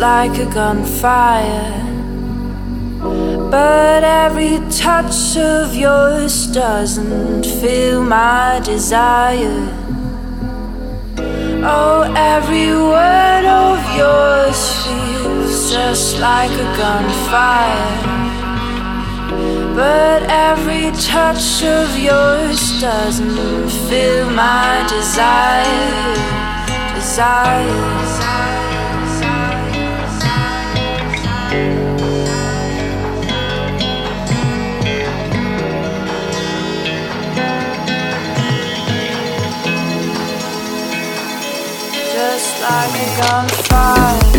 like a gunfire. But every touch of yours doesn't feel my desire. Oh, every word of yours feels just like a gunfire. But every touch of yours doesn't fill my desire. Desire. Just like a gunfire.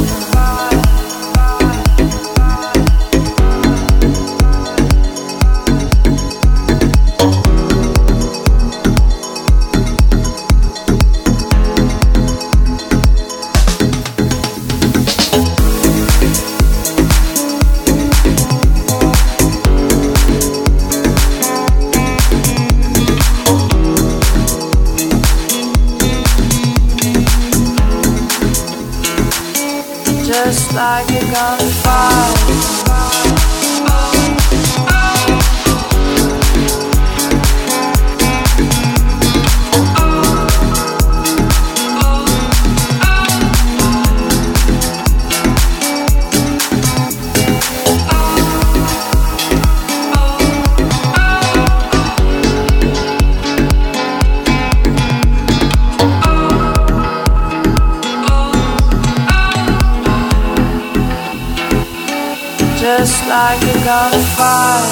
Like a gunfire.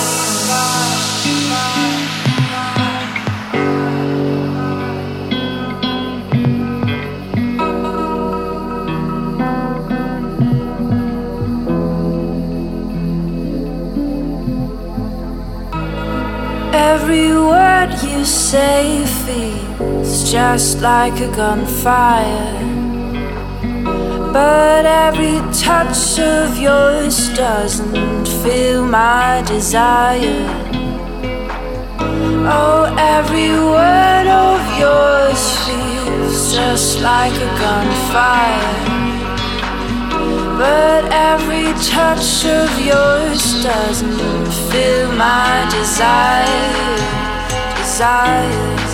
Every word you say feels just like a gunfire. But every touch of yours doesn't fill my desire. Oh, every word of yours feels just like a gunfire. But every touch of yours doesn't fill my desire. Desire.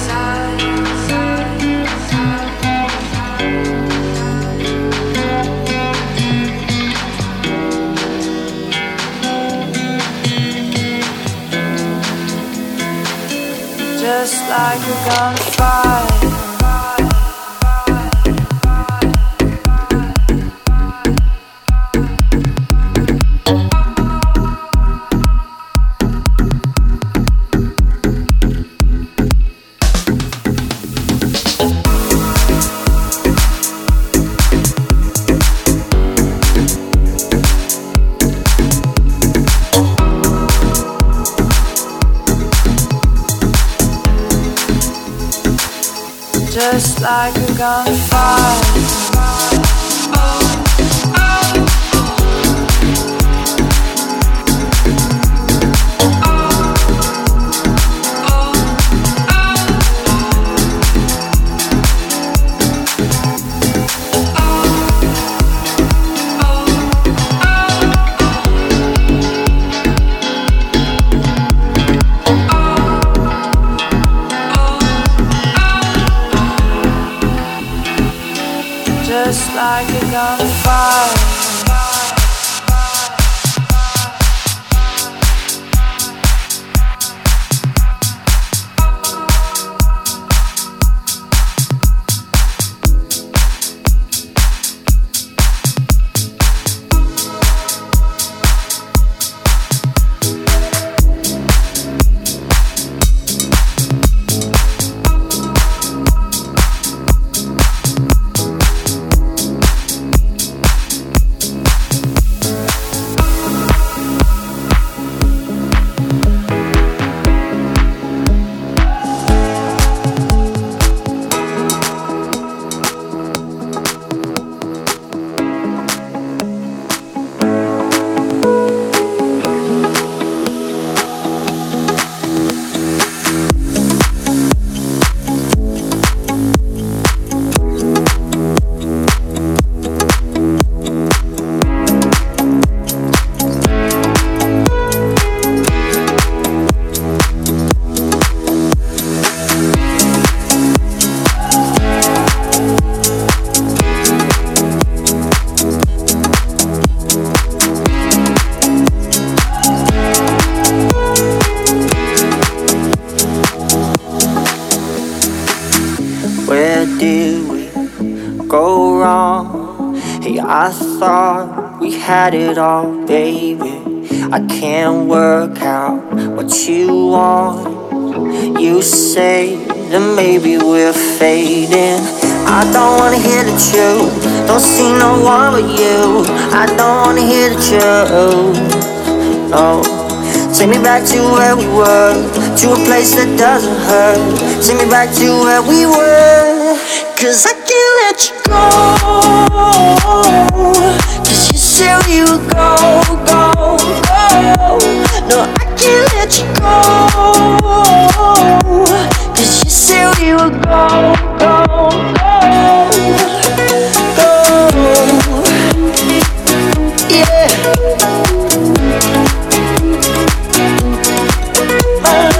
Just like a gunfire. Just like a gunfire. Maybe we're fading. I don't wanna hear the truth. Don't see no one but you. I don't wanna hear the truth. No. Take me back to where we were, to a place that doesn't hurt. Take me back to where we were, cause I can't let you go. Cause you said we would go, go, go. No, I can't let you go. Cause you said we would go, go, go. Yeah. Oh.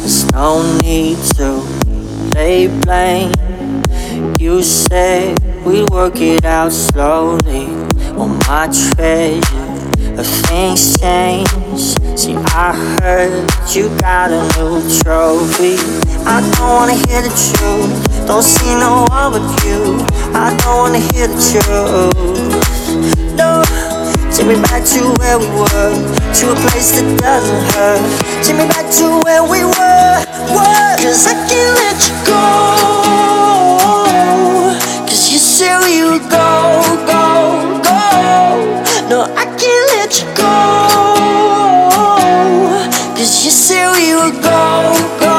There's no need to lay blame. You said we work it out slowly. Well, my treasure of things change. See, I heard you got a new trophy. I don't wanna hear the truth. Don't see no one but you. I don't wanna hear the truth. No, take me back to where we were, to a place that doesn't hurt. Take me back to where we were, were. Cause I can't let you go. Cause you we go, go. No, I can't let you go. Cause you said we would go, go,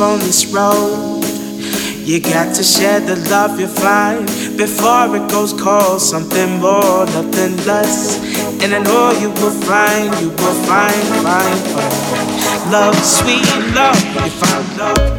on this road. You got to share the love you find before it goes cold. Something more, nothing less. And I know you will find, you will find, find, find love, sweet love. You find love.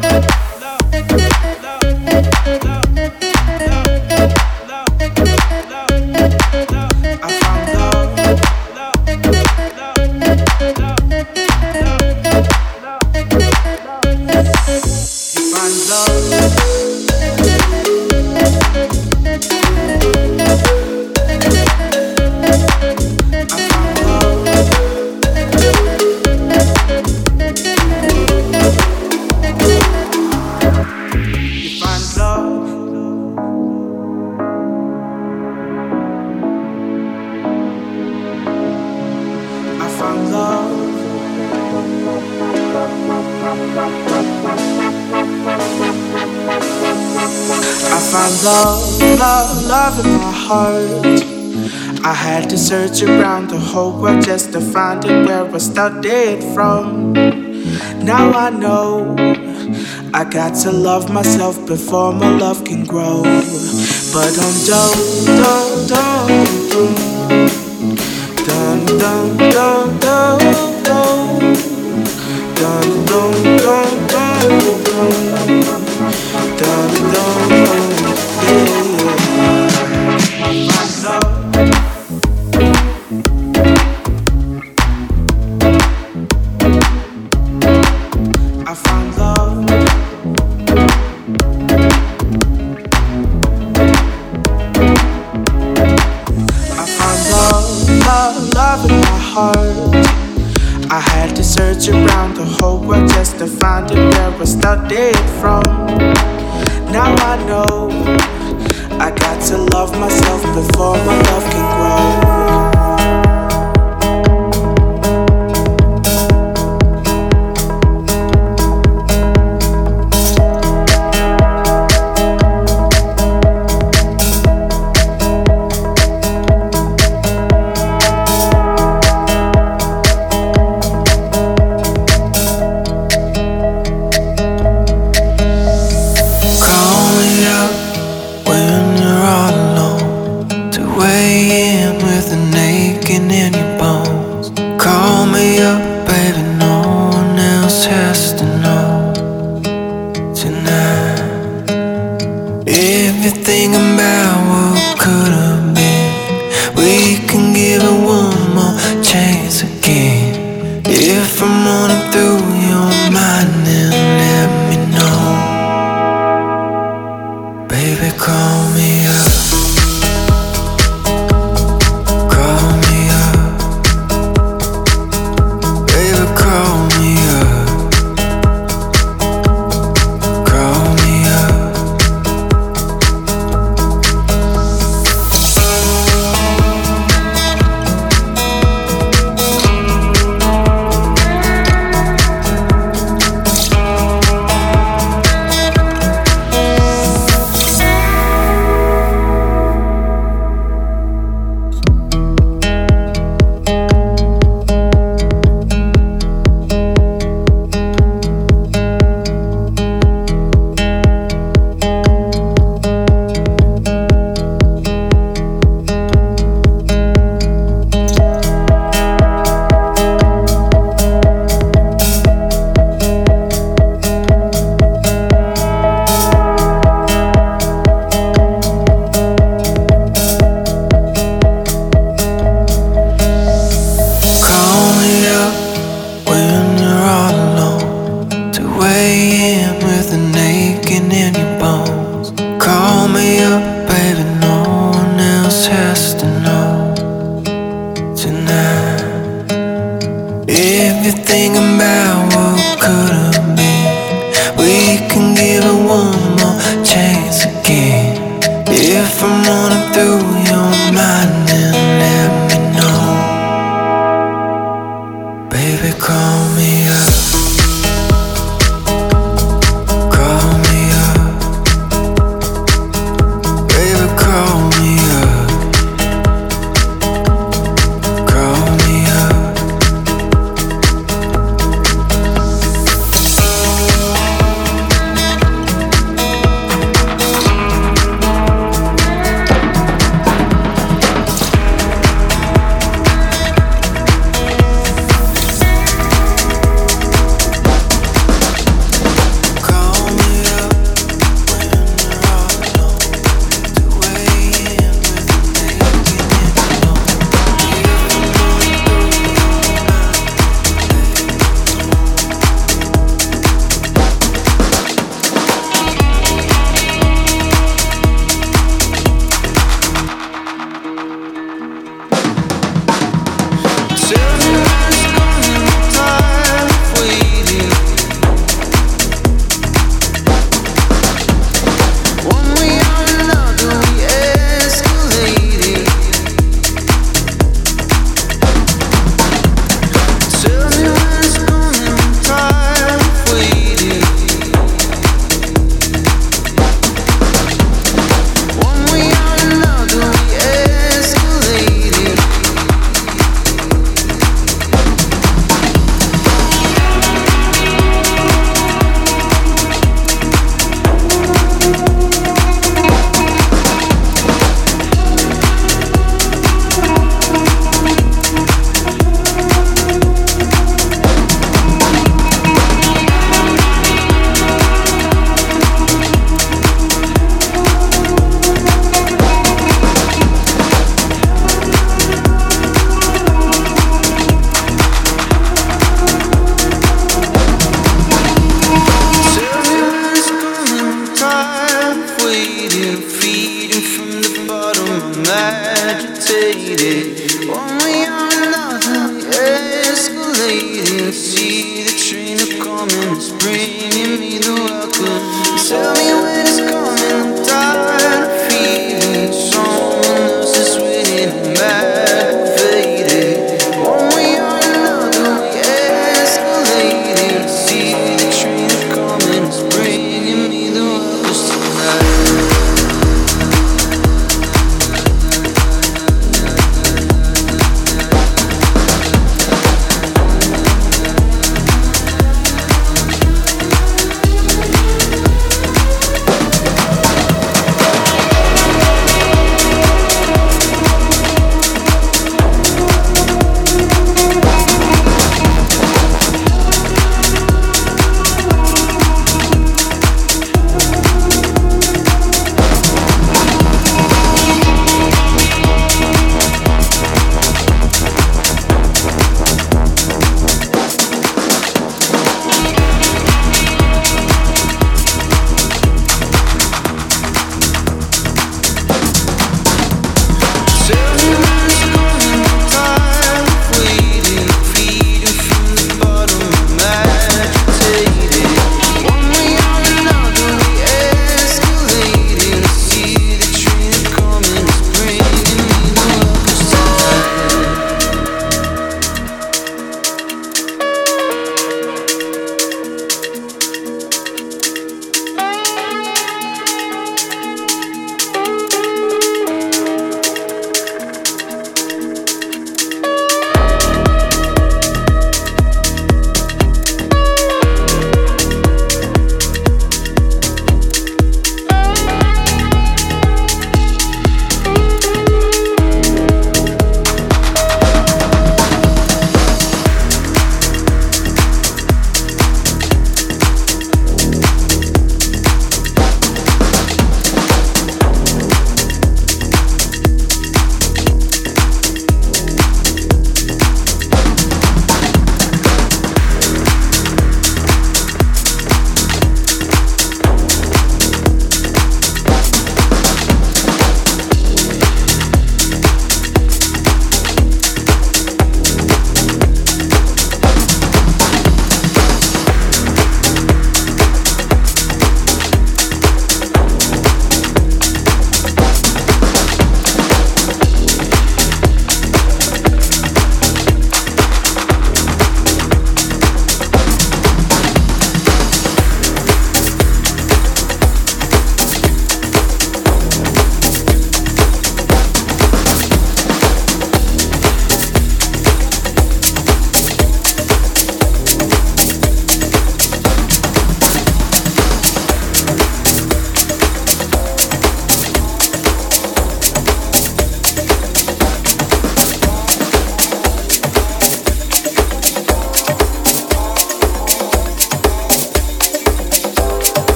Search around the whole world just to find it where I started from. Now I know I got to love myself before my love can grow. But I'm done, done, done, done, done, done,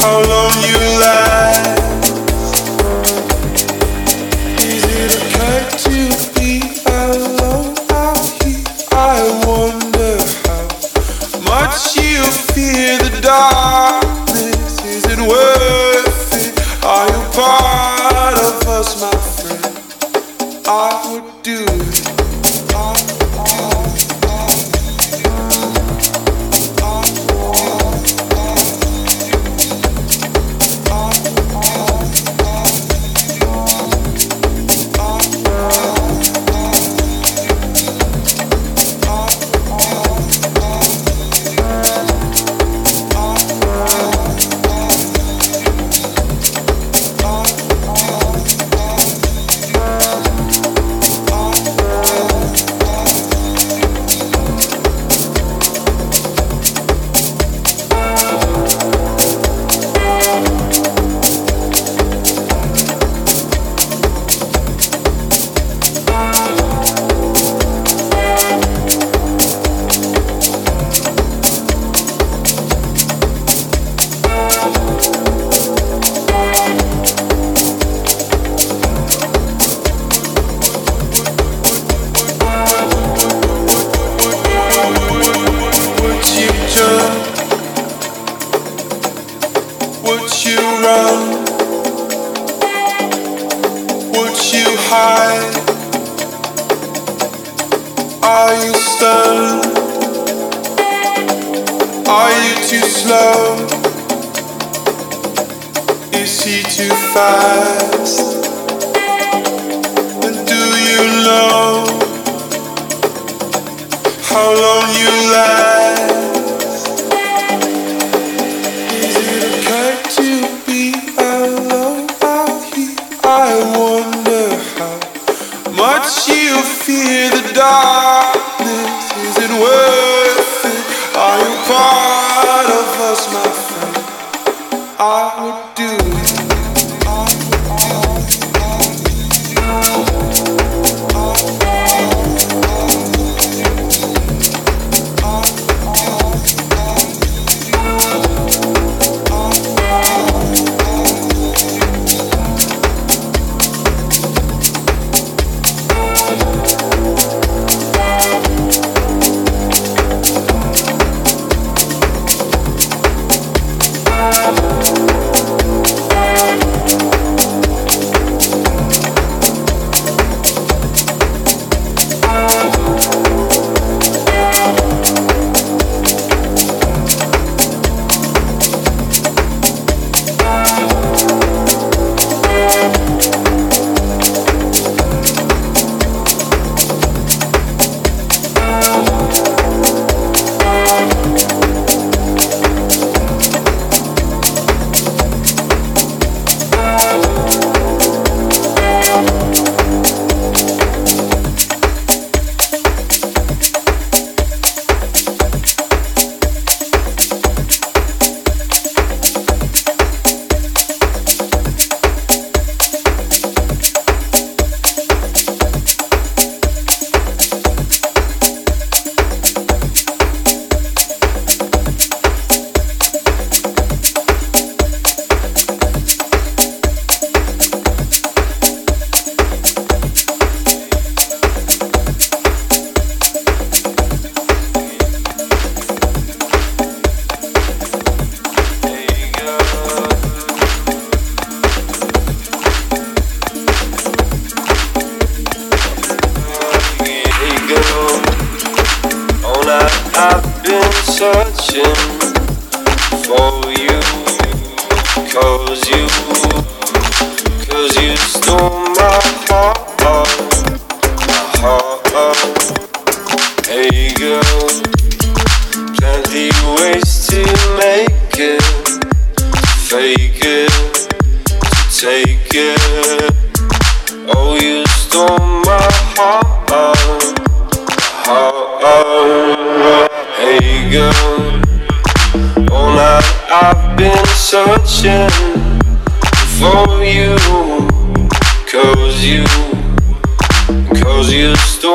how long you last?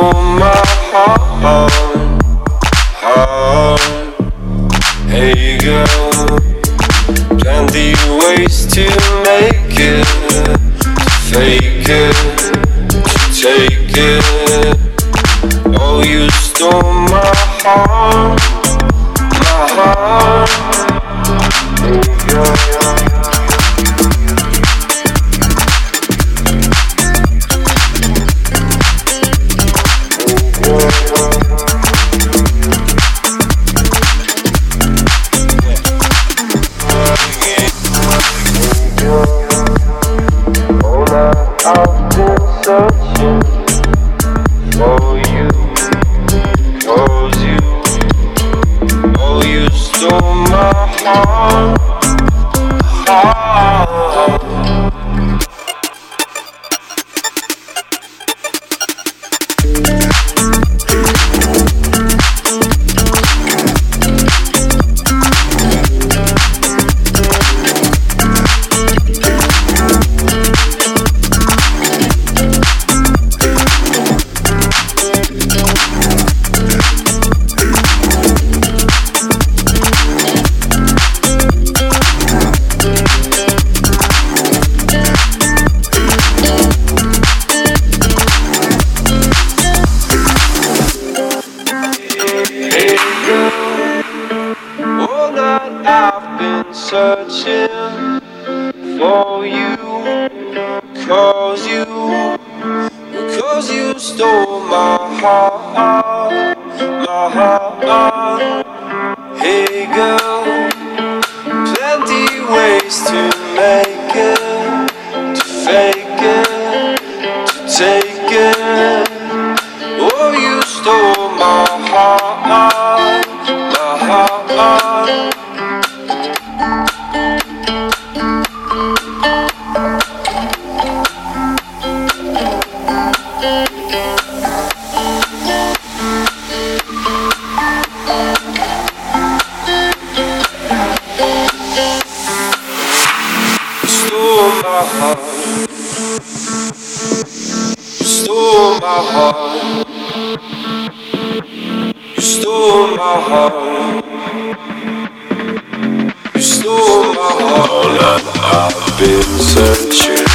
Stole my has heart. turned I've been me.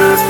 Thank.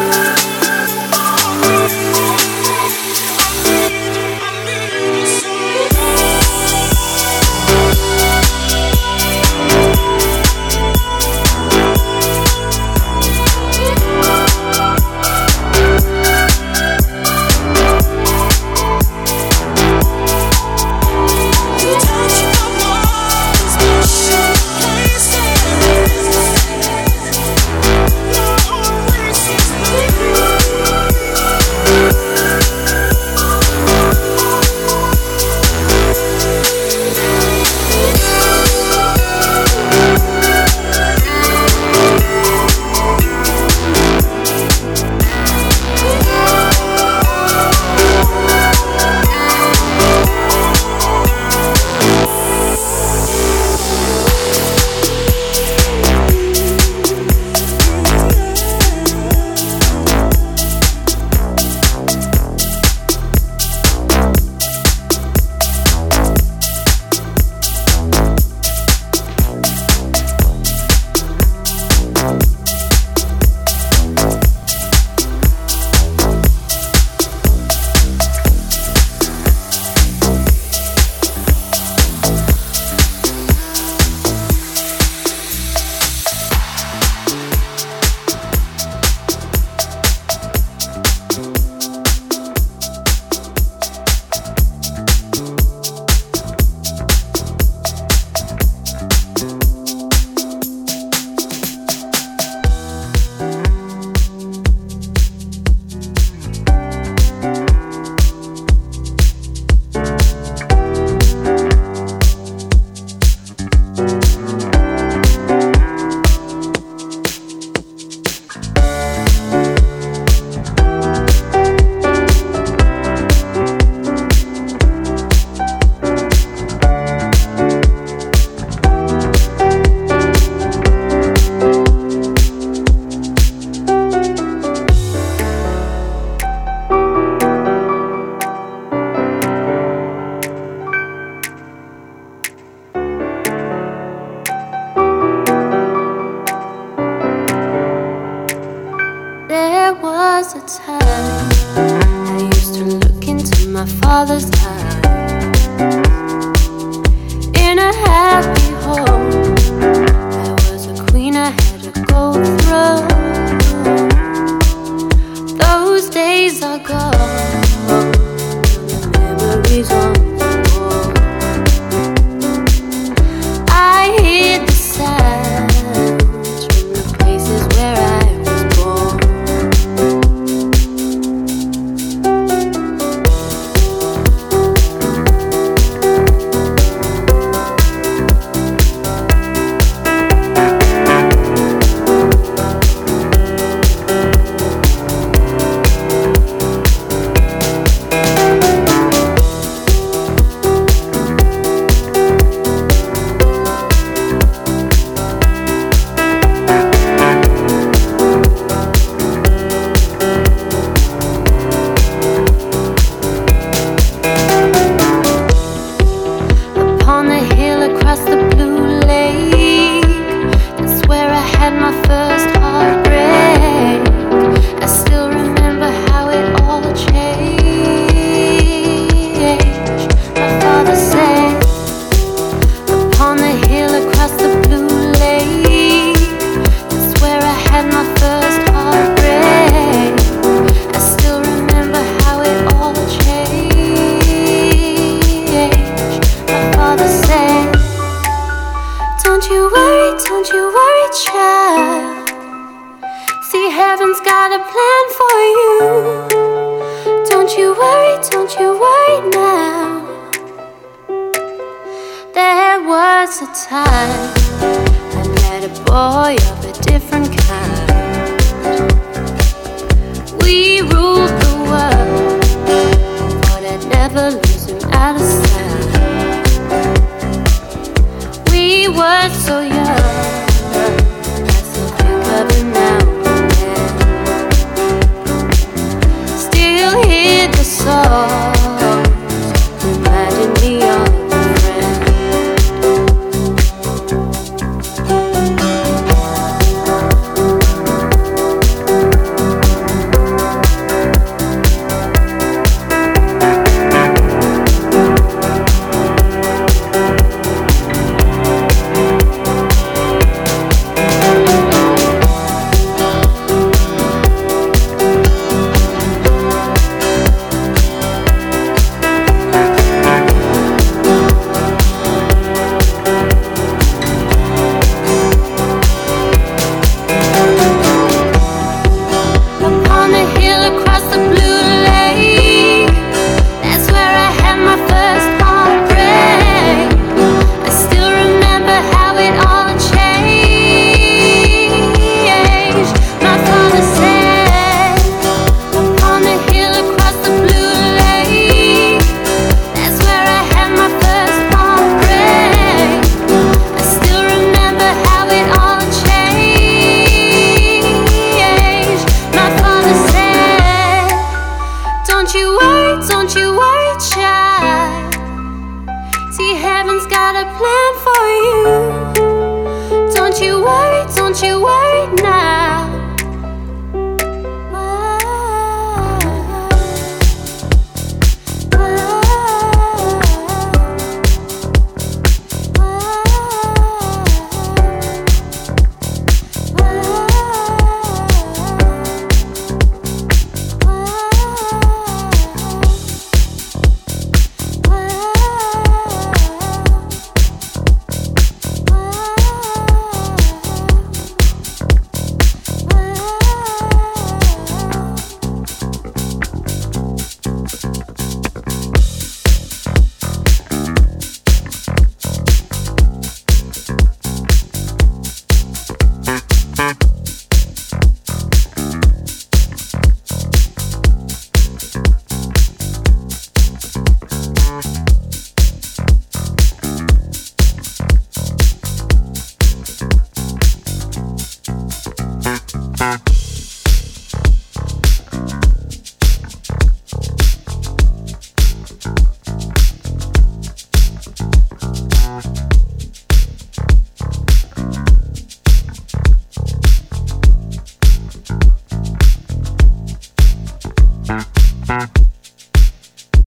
I used to look into my father's eyes in a happy home.